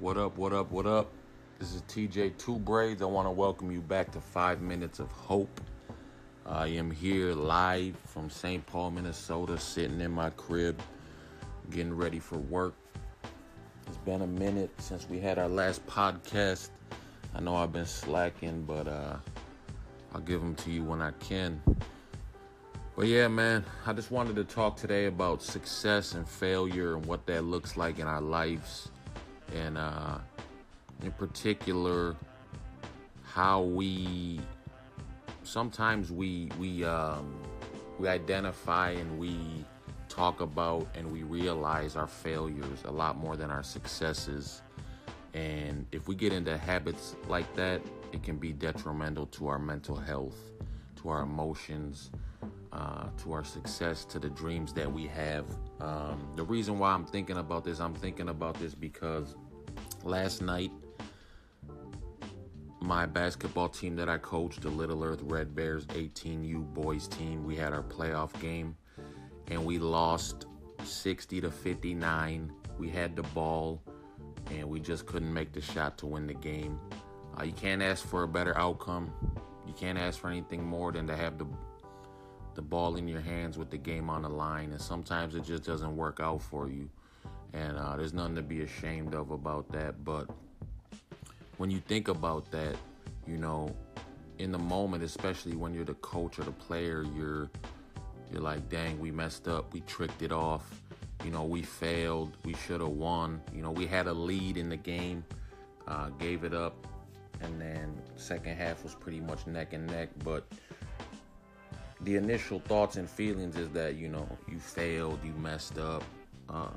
What up, what up, what up? This is TJ Two Braids. I want to welcome you back to Five Minutes of Hope. I am here live from St. Paul, Minnesota, sitting in my crib, getting ready for work. It's been a minute since we had our last podcast. I know I've been slacking, but uh, I'll give them to you when I can. But yeah, man, I just wanted to talk today about success and failure and what that looks like in our lives. And uh, in particular, how we sometimes we we um, we identify and we talk about and we realize our failures a lot more than our successes. And if we get into habits like that, it can be detrimental to our mental health, to our emotions, uh, to our success, to the dreams that we have. Um, the reason why I'm thinking about this, I'm thinking about this because last night, my basketball team that I coached, the Little Earth Red Bears 18U boys team, we had our playoff game and we lost 60 to 59. We had the ball and we just couldn't make the shot to win the game. Uh, you can't ask for a better outcome. You can't ask for anything more than to have the the ball in your hands with the game on the line, and sometimes it just doesn't work out for you. And uh, there's nothing to be ashamed of about that. But when you think about that, you know, in the moment, especially when you're the coach or the player, you're you're like, dang, we messed up, we tricked it off. You know, we failed, we should have won. You know, we had a lead in the game, uh, gave it up, and then second half was pretty much neck and neck. But the initial thoughts and feelings is that you know you failed, you messed up, uh,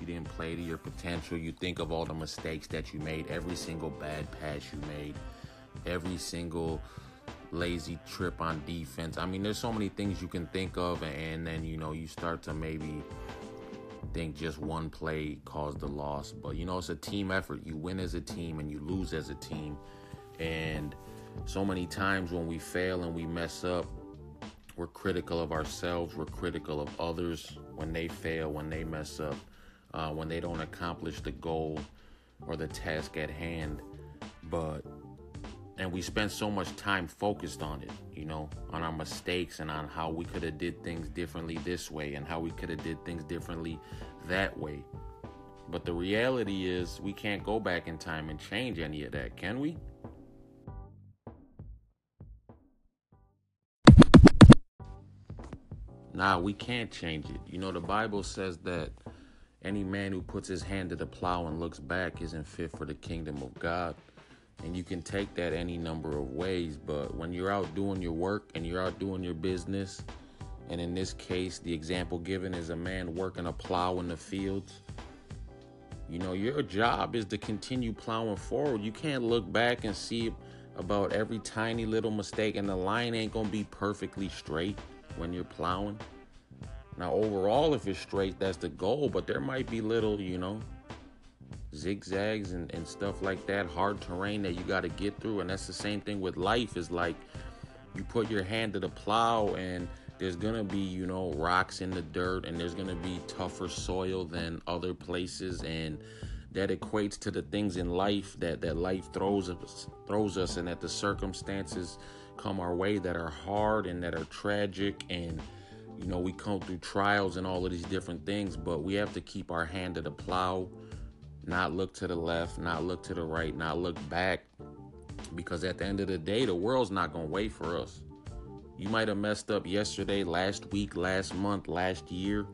you didn't play to your potential. You think of all the mistakes that you made, every single bad pass you made, every single lazy trip on defense. I mean, there's so many things you can think of, and then you know you start to maybe think just one play caused the loss. But you know, it's a team effort. You win as a team and you lose as a team, and so many times when we fail and we mess up, we're critical of ourselves, we're critical of others when they fail, when they mess up, uh, when they don't accomplish the goal or the task at hand. But and we spend so much time focused on it, you know, on our mistakes and on how we could have did things differently this way and how we could have did things differently that way. But the reality is we can't go back in time and change any of that, can we? Nah, we can't change it. You know, the Bible says that any man who puts his hand to the plow and looks back isn't fit for the kingdom of God. And you can take that any number of ways, but when you're out doing your work and you're out doing your business, and in this case, the example given is a man working a plow in the fields. You know, your job is to continue plowing forward. You can't look back and see about every tiny little mistake, and the line ain't gonna be perfectly straight when you're plowing. Now, overall, if it's straight, that's the goal, but there might be little, you know, zigzags and, and stuff like that, hard terrain that you got to get through. And that's the same thing with life is like you put your hand to the plow and there's going to be, you know, rocks in the dirt and there's going to be tougher soil than other places. And that equates to the things in life that, that life throws us, throws us and that the circumstances come our way that are hard and that are tragic and you know we come through trials and all of these different things but we have to keep our hand to the plow not look to the left not look to the right not look back because at the end of the day the world's not going to wait for us. You might have messed up yesterday last week last month last year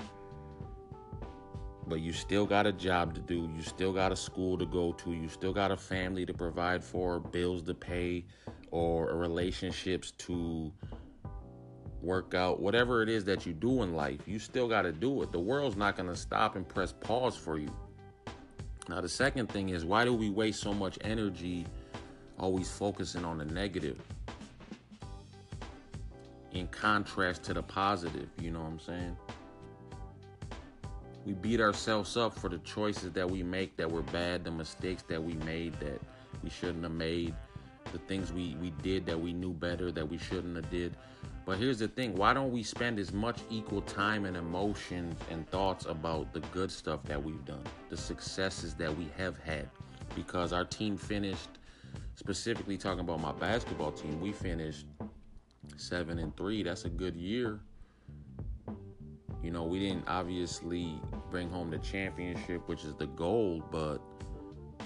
but you still got a job to do you still got a school to go to you still got a family to provide for bills to pay or relationships to work out, whatever it is that you do in life, you still got to do it. The world's not going to stop and press pause for you. Now, the second thing is why do we waste so much energy always focusing on the negative in contrast to the positive? You know what I'm saying? We beat ourselves up for the choices that we make that were bad, the mistakes that we made that we shouldn't have made the things we, we did that we knew better that we shouldn't have did. But here's the thing, why don't we spend as much equal time and emotions and thoughts about the good stuff that we've done, the successes that we have had, because our team finished, specifically talking about my basketball team, we finished seven and three. That's a good year. You know, we didn't obviously bring home the championship, which is the goal, but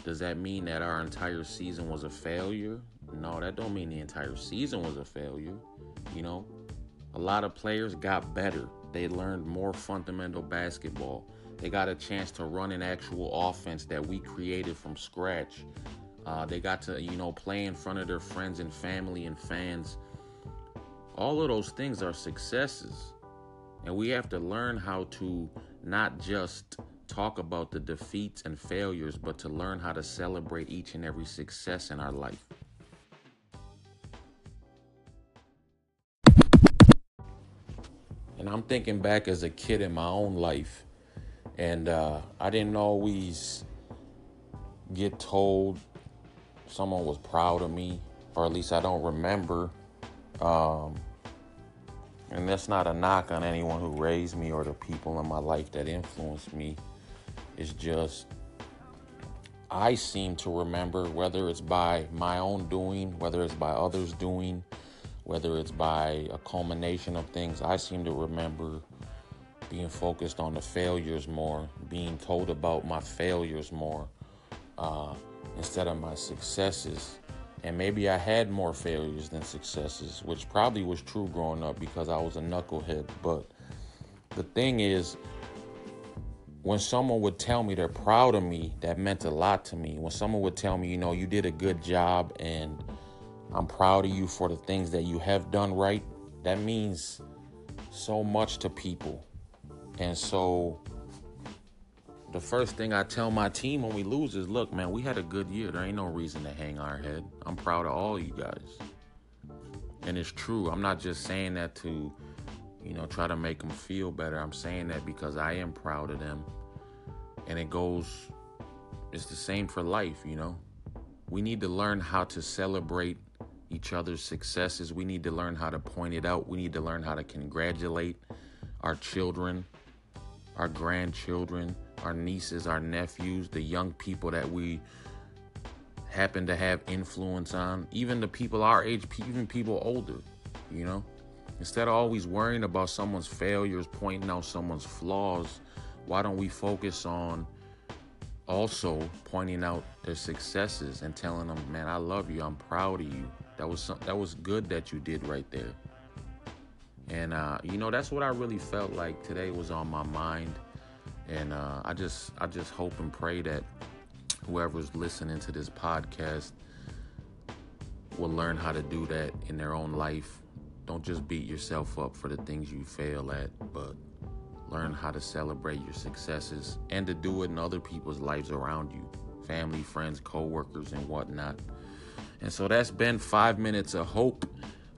does that mean that our entire season was a failure? No, that don't mean the entire season was a failure. You know, a lot of players got better. They learned more fundamental basketball. They got a chance to run an actual offense that we created from scratch. Uh, they got to, you know, play in front of their friends and family and fans. All of those things are successes. And we have to learn how to not just talk about the defeats and failures, but to learn how to celebrate each and every success in our life. And I'm thinking back as a kid in my own life, and uh, I didn't always get told someone was proud of me, or at least I don't remember. Um, and that's not a knock on anyone who raised me or the people in my life that influenced me. It's just, I seem to remember, whether it's by my own doing, whether it's by others doing, whether it's by a culmination of things, I seem to remember being focused on the failures more, being told about my failures more uh, instead of my successes. And maybe I had more failures than successes, which probably was true growing up because I was a knucklehead. But the thing is, when someone would tell me they're proud of me, that meant a lot to me. When someone would tell me, you know, you did a good job and I'm proud of you for the things that you have done right, that means so much to people. And so the first thing I tell my team when we lose is, look, man, we had a good year. There ain't no reason to hang our head. I'm proud of all you guys. And it's true. I'm not just saying that to, you know, try to make them feel better. I'm saying that because I am proud of them. And it goes, it's the same for life, you know. We need to learn how to celebrate each other's successes. We need to learn how to point it out. We need to learn how to congratulate our children, our grandchildren, our nieces, our nephews, the young people that we happen to have influence on, even the people our age, even people older, you know? Instead of always worrying about someone's failures, pointing out someone's flaws, why don't we focus on also pointing out their successes and telling them, "Man, I love you. I'm proud of you. That was some, that was good that you did right there." And uh, you know, that's what I really felt like today was on my mind and uh, I just I just hope and pray that whoever's listening to this podcast will learn how to do that in their own life. Don't just beat yourself up for the things you fail at, but learn how to celebrate your successes and to do it in other people's lives around you family, friends, co workers, and whatnot. And so that's been five minutes of hope.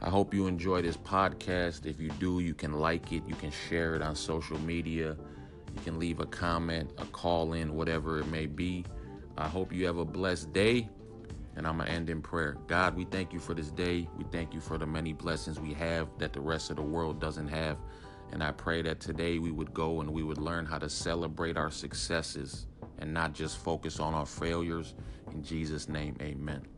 I hope you enjoy this podcast. If you do, you can like it, you can share it on social media. You can leave a comment, a call in, whatever it may be. I hope you have a blessed day. And I'm going to end in prayer. God, we thank you for this day. We thank you for the many blessings we have that the rest of the world doesn't have. And I pray that today we would go and we would learn how to celebrate our successes and not just focus on our failures. In Jesus' name, amen.